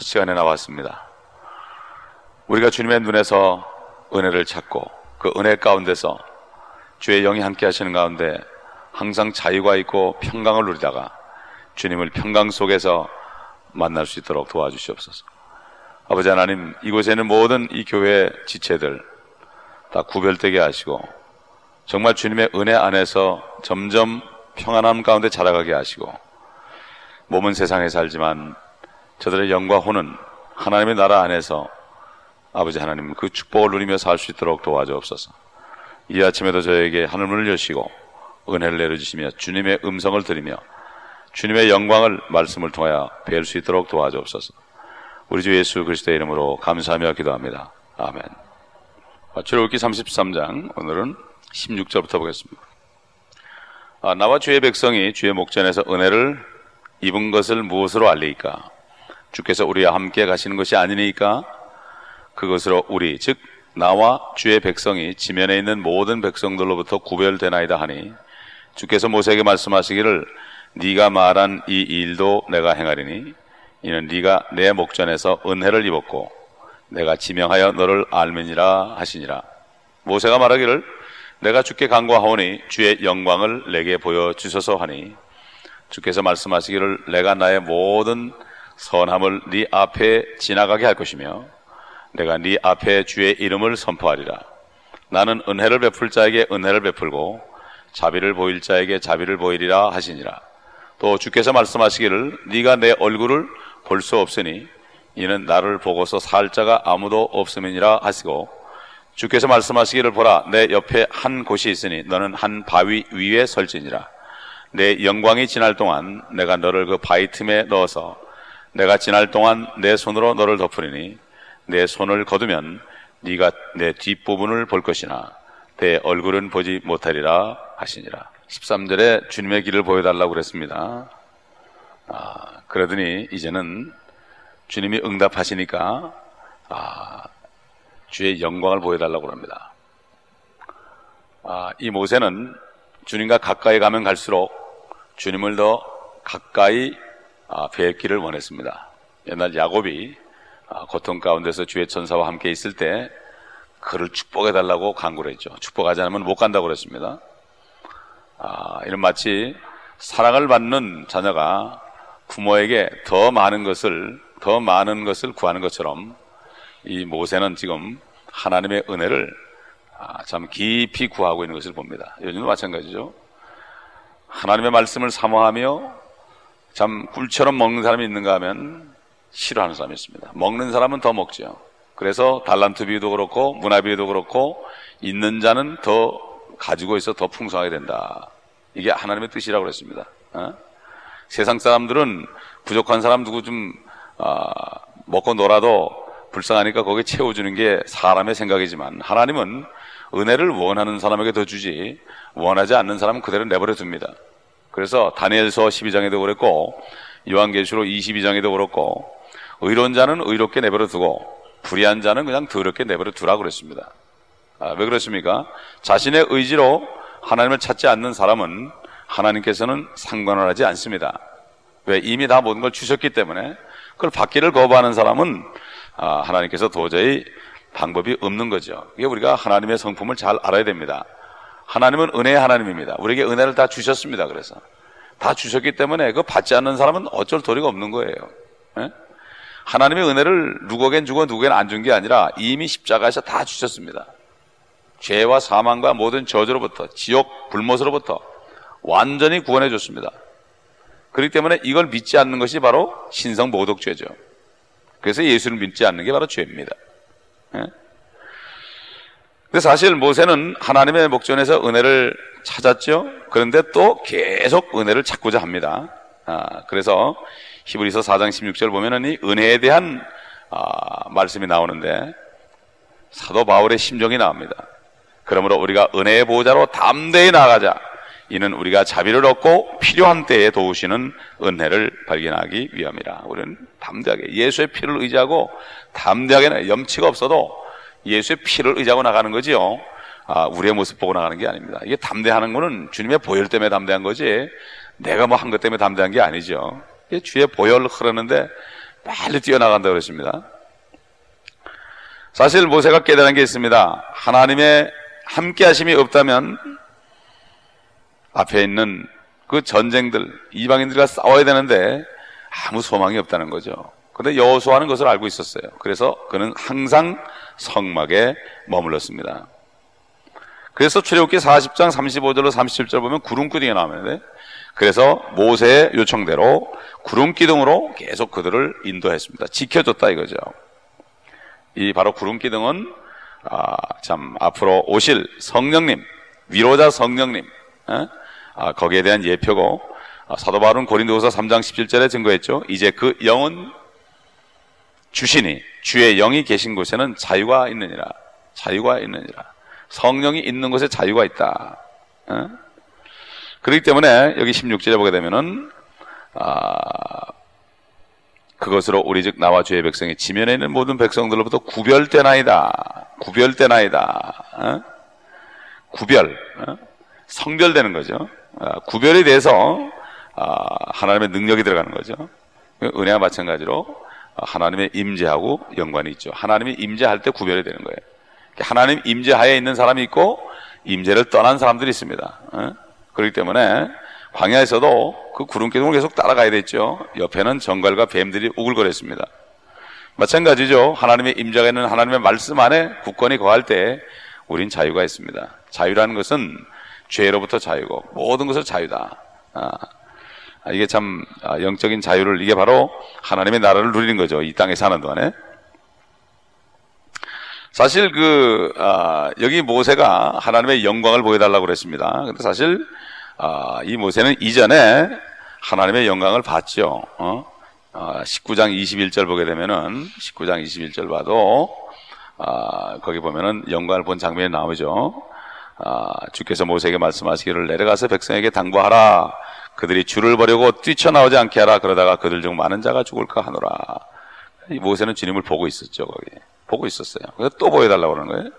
첫 시간에 나왔습니다. 우리가 주님의 눈에서 은혜를 찾고 그 은혜 가운데서 주의 영이 함께 하시는 가운데 항상 자유가 있고 평강을 누리다가 주님을 평강 속에서 만날 수 있도록 도와주시옵소서. 아버지 하나님, 이곳에는 모든 이 교회 지체들 다 구별되게 하시고 정말 주님의 은혜 안에서 점점 평안함 가운데 자라가게 하시고 몸은 세상에 살지만 저들의 영과 혼은 하나님의 나라 안에서 아버지 하나님 그 축복을 누리며 살 수 있도록 도와주옵소서. 이 아침에도 저에게 하늘문을 여시고 은혜를 내려주시며 주님의 음성을 들으며 주님의 영광을 말씀을 통하여 뵐 수 있도록 도와주옵소서. 우리 주 예수 그리스도의 이름으로 감사하며 기도합니다. 아멘. 출애굽기 33장 오늘은 16절부터 보겠습니다. 아, 나와 주의 백성이 주의 목전에서 은혜를 입은 것을 무엇으로 알리까? 주께서 우리와 함께 가시는 것이 아니니까 그것으로 우리 즉 나와 주의 백성이 지면에 있는 모든 백성들로부터 구별되나이다 하니 주께서 모세에게 말씀하시기를 네가 말한 이 일도 내가 행하리니 이는 네가 내 목전에서 은혜를 입었고 내가 지명하여 너를 알면이라 하시니라. 모세가 말하기를 내가 주께 간구하오니 주의 영광을 내게 보여 주소서 하니 주께서 말씀하시기를 내가 나의 모든 선함을 네 앞에 지나가게 할 것이며 내가 네 앞에 주의 이름을 선포하리라. 나는 은혜를 베풀 자에게 은혜를 베풀고 자비를 보일 자에게 자비를 보이리라 하시니라. 또 주께서 말씀하시기를 네가 내 얼굴을 볼 수 없으니 이는 나를 보고서 살 자가 아무도 없음이니라 하시고 주께서 말씀하시기를 보라 내 옆에 한 곳이 있으니 너는 한 바위 위에 설지니라. 내 영광이 지날 동안 내가 너를 그 바위 틈에 넣어서 내가 지날 동안 내 손으로 너를 덮으리니 내 손을 거두면 네가 내 뒷부분을 볼 것이나 내 얼굴은 보지 못하리라 하시니라. 13절에 주님의 길을 보여달라고 그랬습니다. 아, 그러더니 이제는 주님이 응답하시니까 아, 주의 영광을 보여달라고 합니다. 아, 이 모세는 주님과 가까이 가면 갈수록 주님을 더 가까이 아, 뵙기를 원했습니다. 옛날 야곱이 아, 고통 가운데서 주의 천사와 함께 있을 때 그를 축복해 달라고 간구를 했죠. 축복하지 않으면 못 간다고 그랬습니다. 아, 이런 마치 사랑을 받는 자녀가 부모에게 더 많은 것을 더 많은 것을 구하는 것처럼 이 모세는 지금 하나님의 은혜를 아, 참 깊이 구하고 있는 것을 봅니다. 요즘도 마찬가지죠. 하나님의 말씀을 사모하며 참 꿀처럼 먹는 사람이 있는가 하면 싫어하는 사람이 있습니다. 먹는 사람은 더 먹죠. 그래서 달란트 비유도 그렇고 문화 비유도 그렇고 있는 자는 더 가지고 있어 더 풍성하게 된다. 이게 하나님의 뜻이라고 그랬습니다. 어? 세상 사람들은 부족한 사람 누구 좀 어, 먹고 놀아도 불쌍하니까 거기에 채워주는 게 사람의 생각이지만 하나님은 은혜를 원하는 사람에게 더 주지 원하지 않는 사람은 그대로 내버려 둡니다. 그래서 다니엘서 12장에도 그랬고 요한계시록 22장에도 그렇고 의로운 자는 의롭게 내버려 두고 불의한 자는 그냥 더럽게 내버려 두라 그랬습니다. 아, 왜 그렇습니까? 자신의 의지로 하나님을 찾지 않는 사람은 하나님께서는 상관을 하지 않습니다. 왜? 이미 다 모든 걸 주셨기 때문에 그걸 받기를 거부하는 사람은 아, 하나님께서 도저히 방법이 없는 거죠. 이게 우리가 하나님의 성품을 잘 알아야 됩니다. 하나님은 은혜의 하나님입니다. 우리에게 은혜를 다 주셨습니다. 그래서 다 주셨기 때문에 그 받지 않는 사람은 어쩔 도리가 없는 거예요. 네? 하나님의 은혜를 누구에겐 주고 누구에겐 안 준 게 아니라 이미 십자가에서 다 주셨습니다. 죄와 사망과 모든 저주로부터 지옥 불못으로부터 완전히 구원해 줬습니다. 그렇기 때문에 이걸 믿지 않는 것이 바로 신성 모독죄죠. 그래서 예수를 믿지 않는 게 바로 죄입니다. 네? 근데 사실 모세는 하나님의 목전에서 은혜를 찾았죠. 그런데 또 계속 은혜를 찾고자 합니다. 아, 그래서 히브리서 4장 16절 보면은 이 은혜에 대한 아, 말씀이 나오는데 사도 바울의 심정이 나옵니다. 그러므로 우리가 은혜의 보호자로 담대히 나가자. 이는 우리가 자비를 얻고 필요한 때에 도우시는 은혜를 발견하기 위함이라. 우리는 담대하게 예수의 피를 의지하고 담대하게 염치가 없어도 예수의 피를 의지하고 나가는 거지요. 아, 우리의 모습 보고 나가는 게 아닙니다. 이게 담대하는 거는 주님의 보혈 때문에 담대한 거지 내가 뭐 한 것 때문에 담대한 게 아니죠. 주의 보혈 흐르는데 빨리 뛰어나간다 그러십니다. 사실 모세가 깨달은 게 있습니다. 하나님의 함께 하심이 없다면 앞에 있는 그 전쟁들, 이방인들과 싸워야 되는데 아무 소망이 없다는 거죠. 근데 여호수아는 것을 알고 있었어요. 그래서 그는 항상 성막에 머물렀습니다. 그래서 출애굽기 40장 35절로 37절 보면 구름 기둥이 나오는데 그래서 모세의 요청대로 구름 기둥으로 계속 그들을 인도했습니다. 지켜줬다 이거죠. 이 바로 구름 기둥은 아, 참 앞으로 오실 성령님, 위로자 성령님, 어? 아, 거기에 대한 예표고 아, 사도 바울은 고린도후서 3장 17절에 증거했죠. 이제 그 영은 주신이 주의 영이 계신 곳에는 자유가 있느니라. 자유가 있느니라. 성령이 있는 곳에 자유가 있다. 어? 그렇기 때문에 여기 16절에 보게 되면은 아, 그것으로 우리 즉 나와 주의 백성이 지면에 있는 모든 백성들로부터 구별되나이다. 구별되나이다. 어? 구별, 어? 성별되는 거죠. 아, 구별에 대해서 아, 하나님의 능력이 들어가는 거죠. 은혜와 마찬가지로 하나님의 임재하고 연관이 있죠. 하나님이 임재할 때 구별이 되는 거예요. 하나님 임재하에 있는 사람이 있고 임재를 떠난 사람들이 있습니다. 어? 그렇기 때문에 광야에서도 그 구름 기둥을 계속 따라가야 됐죠. 옆에는 정갈과 뱀들이 우글거렸습니다. 마찬가지죠. 하나님의 임재가 있는 하나님의 말씀 안에 국권이 거할 때 우린 자유가 있습니다. 자유라는 것은 죄로부터 자유고 모든 것을 자유다. 아, 이게 참 아, 영적인 자유를 이게 바로 하나님의 나라를 누리는 거죠. 이 땅에 사는 동안에. 사실 그 아, 여기 모세가 하나님의 영광을 보여달라고 그랬습니다. 근데 사실 아, 이 모세는 이전에 하나님의 영광을 봤죠. 어? 아, 19장 21절 보게 되면은 19장 21절 봐도 아, 거기 보면은 영광을 본 장면이 나오죠. 아, 주께서 모세에게 말씀하시기를 내려가서 백성에게 당부하라. 그들이 줄을 버리고 뛰쳐나오지 않게 하라. 그러다가 그들 중 많은 자가 죽을까 하노라. 이 모세는 주님을 보고 있었죠. 거기 보고 있었어요. 그래서 또 보여달라고 그러는 거예요.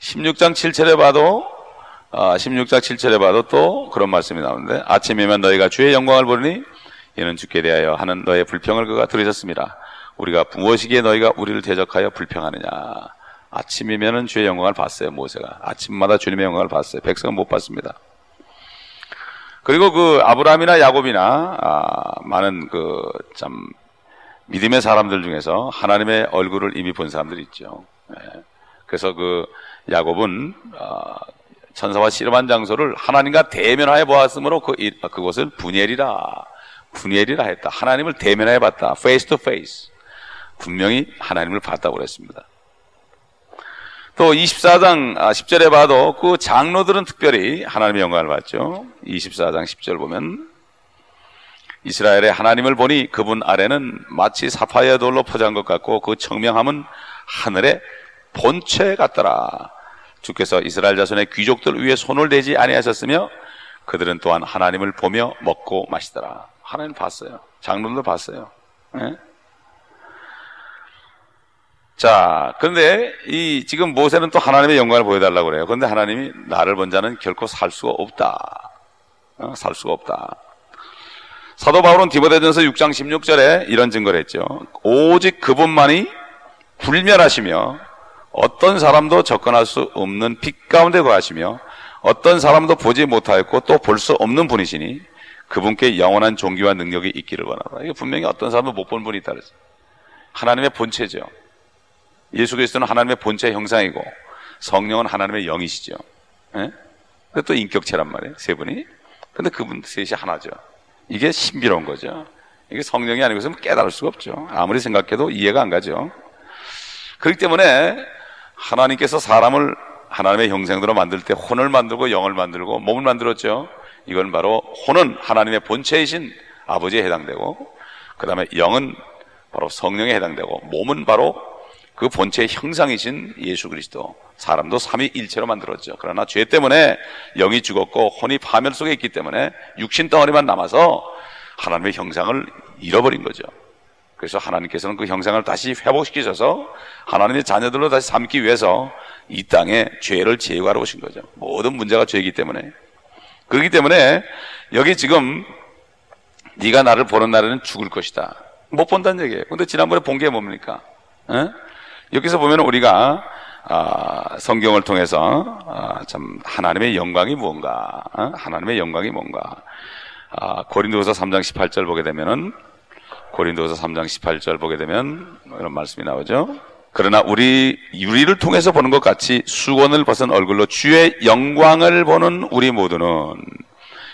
16장 7절에 봐도 아, 16장 7절에 봐도 또 그런 말씀이 나오는데 아침이면 너희가 주의 영광을 보니 이는 주께 대하여 하는 너의 불평을 그가 들으셨습니다. 우리가 무엇이기에 너희가 우리를 대적하여 불평하느냐. 아침이면은 주의 영광을 봤어요, 모세가. 아침마다 주님의 영광을 봤어요. 백성은 못 봤습니다. 그리고 그 아브라함이나 야곱이나 아, 많은 그 참 믿음의 사람들 중에서 하나님의 얼굴을 이미 본 사람들이 있죠. 네. 그래서 그 야곱은 아, 천사와 씨름한 장소를 하나님과 대면하여 보았으므로 그 그곳을 분엘이라 분엘이라 했다. 하나님을 대면하여 봤다. face to face. 분명히 하나님을 봤다고 그랬습니다. 또 24장 10절에 아, 봐도 그 장로들은 특별히 하나님의 영광을 봤죠. 24장 10절 보면 이스라엘의 하나님을 보니 그분 아래는 마치 사파이어 돌로 포장한 것 같고 그 청명함은 하늘의 본체 같더라. 주께서 이스라엘 자손의 귀족들 위에 손을 대지 아니하셨으며 그들은 또한 하나님을 보며 먹고 마시더라. 하나님 봤어요. 장로들 봤어요. 네? 자, 그런데 이 지금 모세는 또 하나님의 영광을 보여달라고 그래요. 그런데 하나님이 나를 본 자는 결코 살 수가 없다. 어, 살 수가 없다. 사도 바울은 디모데전서 6장 16절에 이런 증거를 했죠. 오직 그분만이 불멸하시며 어떤 사람도 접근할 수 없는 빛 가운데 거하시며 어떤 사람도 보지 못하였고 또 볼 수 없는 분이시니 그분께 영원한 종기와 능력이 있기를 원하노라. 이게 분명히 어떤 사람도 못 본 분이 있다. 하나님의 본체죠. 예수 그리스도는 하나님의 본체 형상이고 성령은 하나님의 영이시죠. 예? 또 인격체란 말이에요. 세 분이. 근데 그분 셋이 하나죠. 이게 신비로운 거죠. 이게 성령이 아니고서는 깨달을 수가 없죠. 아무리 생각해도 이해가 안 가죠. 그렇기 때문에 하나님께서 사람을 하나님의 형상대로 만들 때 혼을 만들고 영을 만들고 몸을 만들었죠. 이건 바로 혼은 하나님의 본체이신 아버지에 해당되고 그 다음에 영은 바로 성령에 해당되고 몸은 바로 그 본체의 형상이신 예수 그리스도 사람도 삼위일체로 만들었죠. 그러나 죄 때문에 영이 죽었고 혼이 파멸 속에 있기 때문에 육신 덩어리만 남아서 하나님의 형상을 잃어버린 거죠. 그래서 하나님께서는 그 형상을 다시 회복시키셔서 하나님의 자녀들로 다시 삼기 위해서 이 땅에 죄를 제거하러 오신 거죠. 모든 문제가 죄이기 때문에. 그렇기 때문에 여기 지금 네가 나를 보는 날에는 죽을 것이다. 못 본다는 얘기예요. 근데 지난번에 본 게 뭡니까? 에? 여기서 보면 우리가 아, 성경을 통해서 아, 참 하나님의 영광이 무언가, 어? 하나님의 영광이 뭔가. 아, 고린도서 3장 18절 보게 되면은 고린도서 3장 18절 보게 되면 이런 말씀이 나오죠. 그러나 우리 유리를 통해서 보는 것 같이 수건을 벗은 얼굴로 주의 영광을 보는 우리 모두는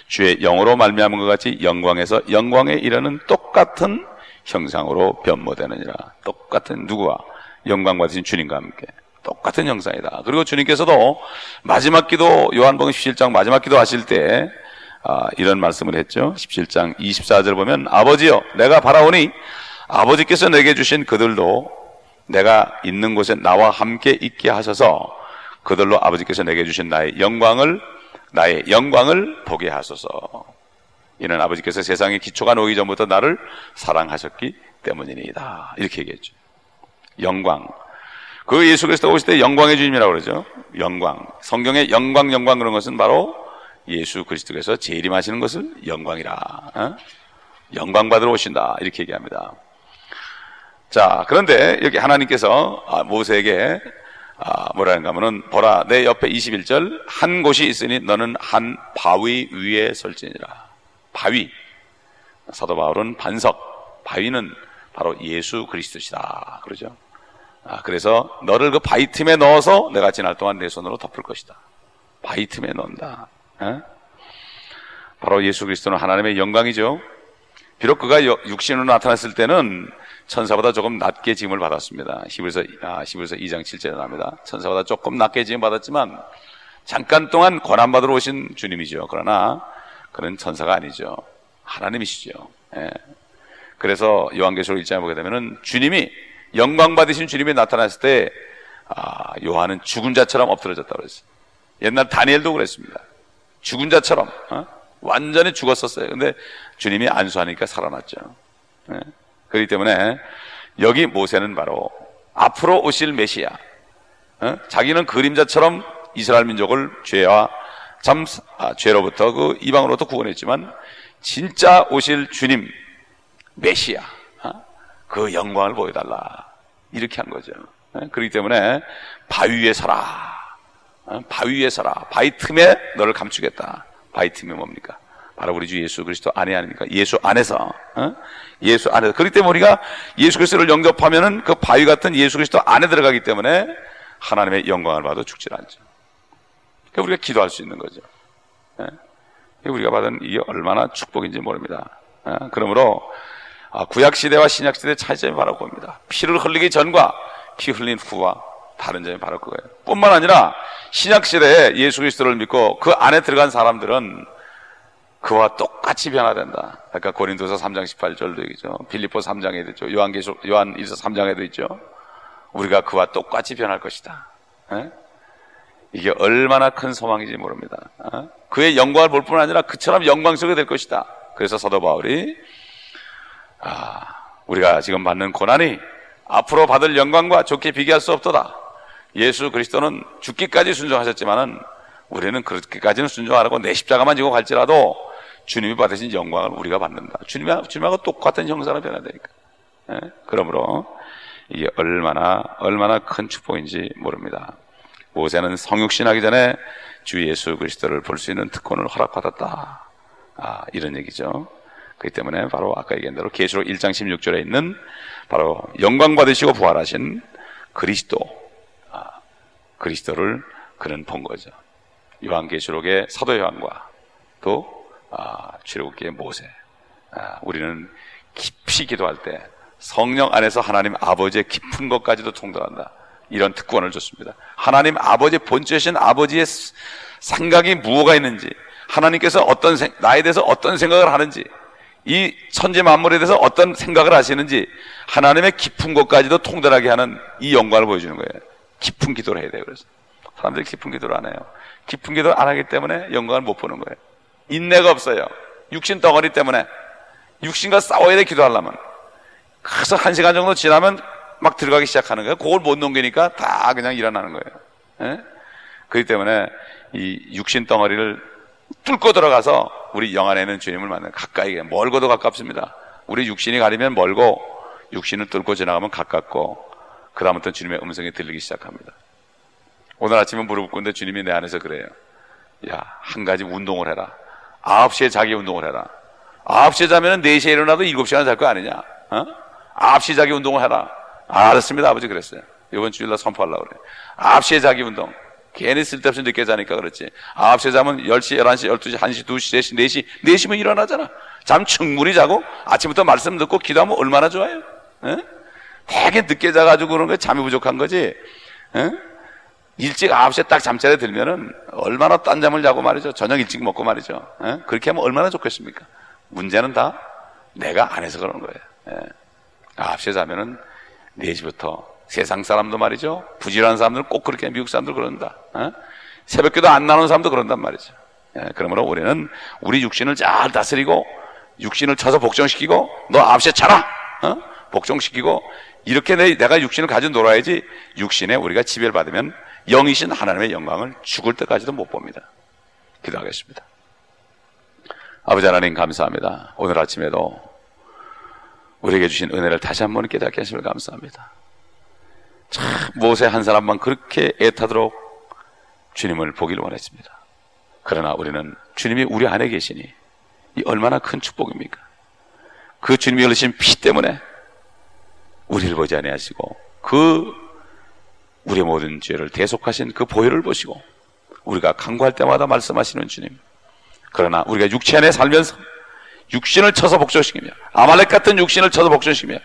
주의 영으로 말미암은 것 같이 영광에서 영광에 이르는 똑같은 형상으로 변모되느니라. 똑같은 누구와 영광 받으신 주님과 함께 똑같은 형상이다. 그리고 주님께서도 마지막 기도 요한복음 17장 마지막 기도 하실 때 아, 이런 말씀을 했죠. 17장 24절 보면 아버지여 내가 바라오니 아버지께서 내게 주신 그들도 내가 있는 곳에 나와 함께 있게 하셔서 그들로 아버지께서 내게 주신 나의 영광을 나의 영광을 보게 하소서. 이는 아버지께서 세상의 기초가 놓기 전부터 나를 사랑하셨기 때문이니이다. 이렇게 얘기했죠. 영광. 그 예수 그리스도 오실 때 영광의 주님이라고 그러죠. 영광. 성경의 영광, 영광 그런 것은 바로 예수 그리스도께서 재림하시는 것을 영광이라. 어? 영광 받으러 오신다. 이렇게 얘기합니다. 자, 그런데 여기 하나님께서 아, 모세에게 아, 뭐라는가 하면은 보라 내 옆에 21절 한 곳이 있으니 너는 한 바위 위에 설지니라. 바위. 사도 바울은 반석. 바위는 바로 예수 그리스도시다. 그러죠. 아, 그래서 너를 그 바위 틈에 넣어서 내가 지날 동안 내 손으로 덮을 것이다. 바위 틈에 넣는다. 에? 바로 예수 그리스도는 하나님의 영광이죠. 비록 그가 육신으로 나타났을 때는 천사보다 조금 낮게 지음을 받았습니다. 히브리서 아, 히브리서 2장 7절에 나옵니다. 천사보다 조금 낮게 지음 받았지만 잠깐 동안 권한 받으러 오신 주님이죠. 그러나 그는 천사가 아니죠. 하나님이시죠. 예. 그래서 요한계시록 1장에 보게 되면은 주님이 영광 받으신 주님이 나타났을 때 아, 요한은 죽은 자처럼 엎드려졌다고 그랬어요. 옛날 다니엘도 그랬습니다. 죽은 자처럼 어? 완전히 죽었었어요. 근데 주님이 안수하니까 살아났죠. 예. 그렇기 때문에 여기 모세는 바로 앞으로 오실 메시아. 어? 자기는 그림자처럼 이스라엘 민족을 죄와 참 아, 죄로부터 그 이방으로부터 구원했지만 진짜 오실 주님 메시아 어? 그 영광을 보여달라 이렇게 한 거죠. 어? 그렇기 때문에 바위 위에 서라. 어? 바위 위에 서라. 바위 틈에 너를 감추겠다. 바위 틈이 뭡니까? 바로 우리 주 예수 그리스도 안에 아닙니까? 예수 안에서 어? 예수 안에서 그렇기 때문에 우리가 예수 그리스도를 영접하면은 그 바위 같은 예수 그리스도 안에 들어가기 때문에 하나님의 영광을 받아 죽질 않죠. 그러니까 우리가 기도할 수 있는 거죠. 예? 우리가 받은 이게 얼마나 축복인지 모릅니다. 예? 그러므로 아, 구약 시대와 신약 시대 차이점이 바로 그겁니다. 피를 흘리기 전과 피 흘린 후와 다른 점이 바로 그거예요. 뿐만 아니라 신약 시대에 예수 그리스도를 믿고 그 안에 들어간 사람들은 그와 똑같이 변화된다. 그러니까 고린도서 3장 18절도 있죠. 빌리포 3장에도 있죠. 요한계시 요한 1서 3장에도 있죠. 우리가 그와 똑같이 변할 것이다. 에? 예? 이게 얼마나 큰 소망인지 모릅니다. 어? 그의 영광을 볼 뿐 아니라 그처럼 영광스럽게 될 것이다. 그래서 사도 바울이 아, 우리가 지금 받는 고난이 앞으로 받을 영광과 좋게 비교할 수 없도다. 예수 그리스도는 죽기까지 순종하셨지만은 우리는 그렇게까지는 순종 안 하고 내 십자가만 지고 갈지라도 주님이 받으신 영광을 우리가 받는다. 주님이, 주님하고 똑같은 형상으로 변화되니까. 예? 그러므로 이게 얼마나, 얼마나 큰 축복인지 모릅니다. 모세는 성육신하기 전에 주 예수 그리스도를 볼 수 있는 특권을 허락받았다. 아, 이런 얘기죠. 그렇기 때문에 바로 아까 얘기한 대로 계시록 1장 16절에 있는 바로 영광 받으시고 부활하신 그리스도, 아, 그리스도를 그는 본 거죠. 요한계시록의 사도 요한과 또 아, 출애굽기의 모세. 아, 우리는 깊이 기도할 때 성령 안에서 하나님 아버지의 깊은 것까지도 통달한다. 이런 특권을 줬습니다. 하나님 아버지 본체신 아버지의 생각이 무엇가 있는지, 하나님께서 어떤 생, 나에 대해서 어떤 생각을 하는지, 이 천지 만물에 대해서 어떤 생각을 하시는지 하나님의 깊은 것까지도 통달하게 하는 이 영광을 보여주는 거예요. 깊은 기도를 해야 돼요. 그래서 사람들이 깊은 기도를 안 해요. 깊은 기도를 안 하기 때문에 영광을 못 보는 거예요. 인내가 없어요. 육신 덩어리 때문에 육신과 싸워야 돼 기도하려면. 그래서 한 시간 정도 지나면 막 들어가기 시작하는 거예요. 그걸 못 넘기니까 다 그냥 일어나는 거예요. 예? 그렇기 때문에 이 육신 덩어리를 뚫고 들어가서 우리 영 안에 있는 주님을 만나 가까이 멀고도 가깝습니다. 우리 육신이 가리면 멀고 육신을 뚫고 지나가면 가깝고 그다음부터 주님의 음성이 들리기 시작합니다. 오늘 아침에 무릎 꿇는데 주님이 내 안에서 그래요. 야, 한 가지 운동을 해라. 9시에 자기 운동을 해라. 9시에 자면 4시에 일어나도 7시간 잘 거 아니냐? 어? 9시 자기 운동을 해라. 아, 알았습니다. 아버지 그랬어요. 이번 주일날 선포하려고 그래. 9시에 자기 운동. 괜히 쓸데없이 늦게 자니까 그렇지. 9시에 자면 10시, 11시, 12시, 1시, 2시, 3시, 4시, 4시면 일어나잖아. 잠 충분히 자고 아침부터 말씀 듣고 기도하면 얼마나 좋아요. 에? 되게 늦게 자가지고 그런 거 잠이 부족한 거지. 에? 일찍 9시에 딱 잠자리에 들면은 얼마나 딴 잠을 자고 말이죠. 저녁 일찍 먹고 말이죠. 에? 그렇게 하면 얼마나 좋겠습니까? 문제는 다 내가 안 해서 그러는 거예요. 에. 9시에 자면은 4시부터 세상 사람도 말이죠. 부지런한 사람들은 꼭 그렇게 미국 사람들 그런다. 에? 새벽기도 안 나오는 사람도 그런단 말이죠. 예, 그러므로 우리는 우리 육신을 잘 다스리고 육신을 쳐서 복종시키고 너 9시에 자라! 어? 복종시키고 이렇게 내, 내가 육신을 가지고 놀아야지 육신에 우리가 지배를 받으면 영이신 하나님의 영광을 죽을 때까지도 못 봅니다. 기도하겠습니다. 아버지 하나님 감사합니다. 오늘 아침에도 우리에게 주신 은혜를 다시 한번 깨닫게 하시면 감사합니다. 참 모세 한 사람만 그렇게 애타도록 주님을 보기를 원했습니다. 그러나 우리는 주님이 우리 안에 계시니 이 얼마나 큰 축복입니까? 그 주님이 흘리신 피 때문에 우리를 보지 아니하시고 그 우리의 모든 죄를 대속하신 그 보혈을 보시고 우리가 강구할 때마다 말씀하시는 주님. 그러나 우리가 육체 안에 살면서 육신을 쳐서 복종시키며 아말렉 같은 육신을 쳐서 복종시키며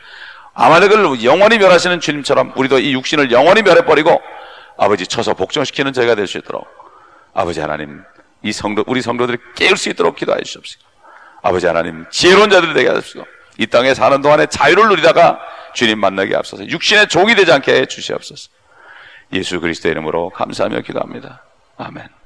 아말렉을 영원히 멸하시는 주님처럼 우리도 이 육신을 영원히 멸해버리고 아버지 쳐서 복종시키는 저희가 될 수 있도록 아버지 하나님 이 성도 우리 성도들이 깨울 수 있도록 기도해 주십시오. 아버지 하나님 지혜로운 자들이 되게 하십시오. 이 땅에 사는 동안에 자유를 누리다가 주님 만나게 앞서서 육신의 종이 되지 않게 해 주시옵소서. 예수 그리스도의 이름으로 감사하며 기도합니다. 아멘.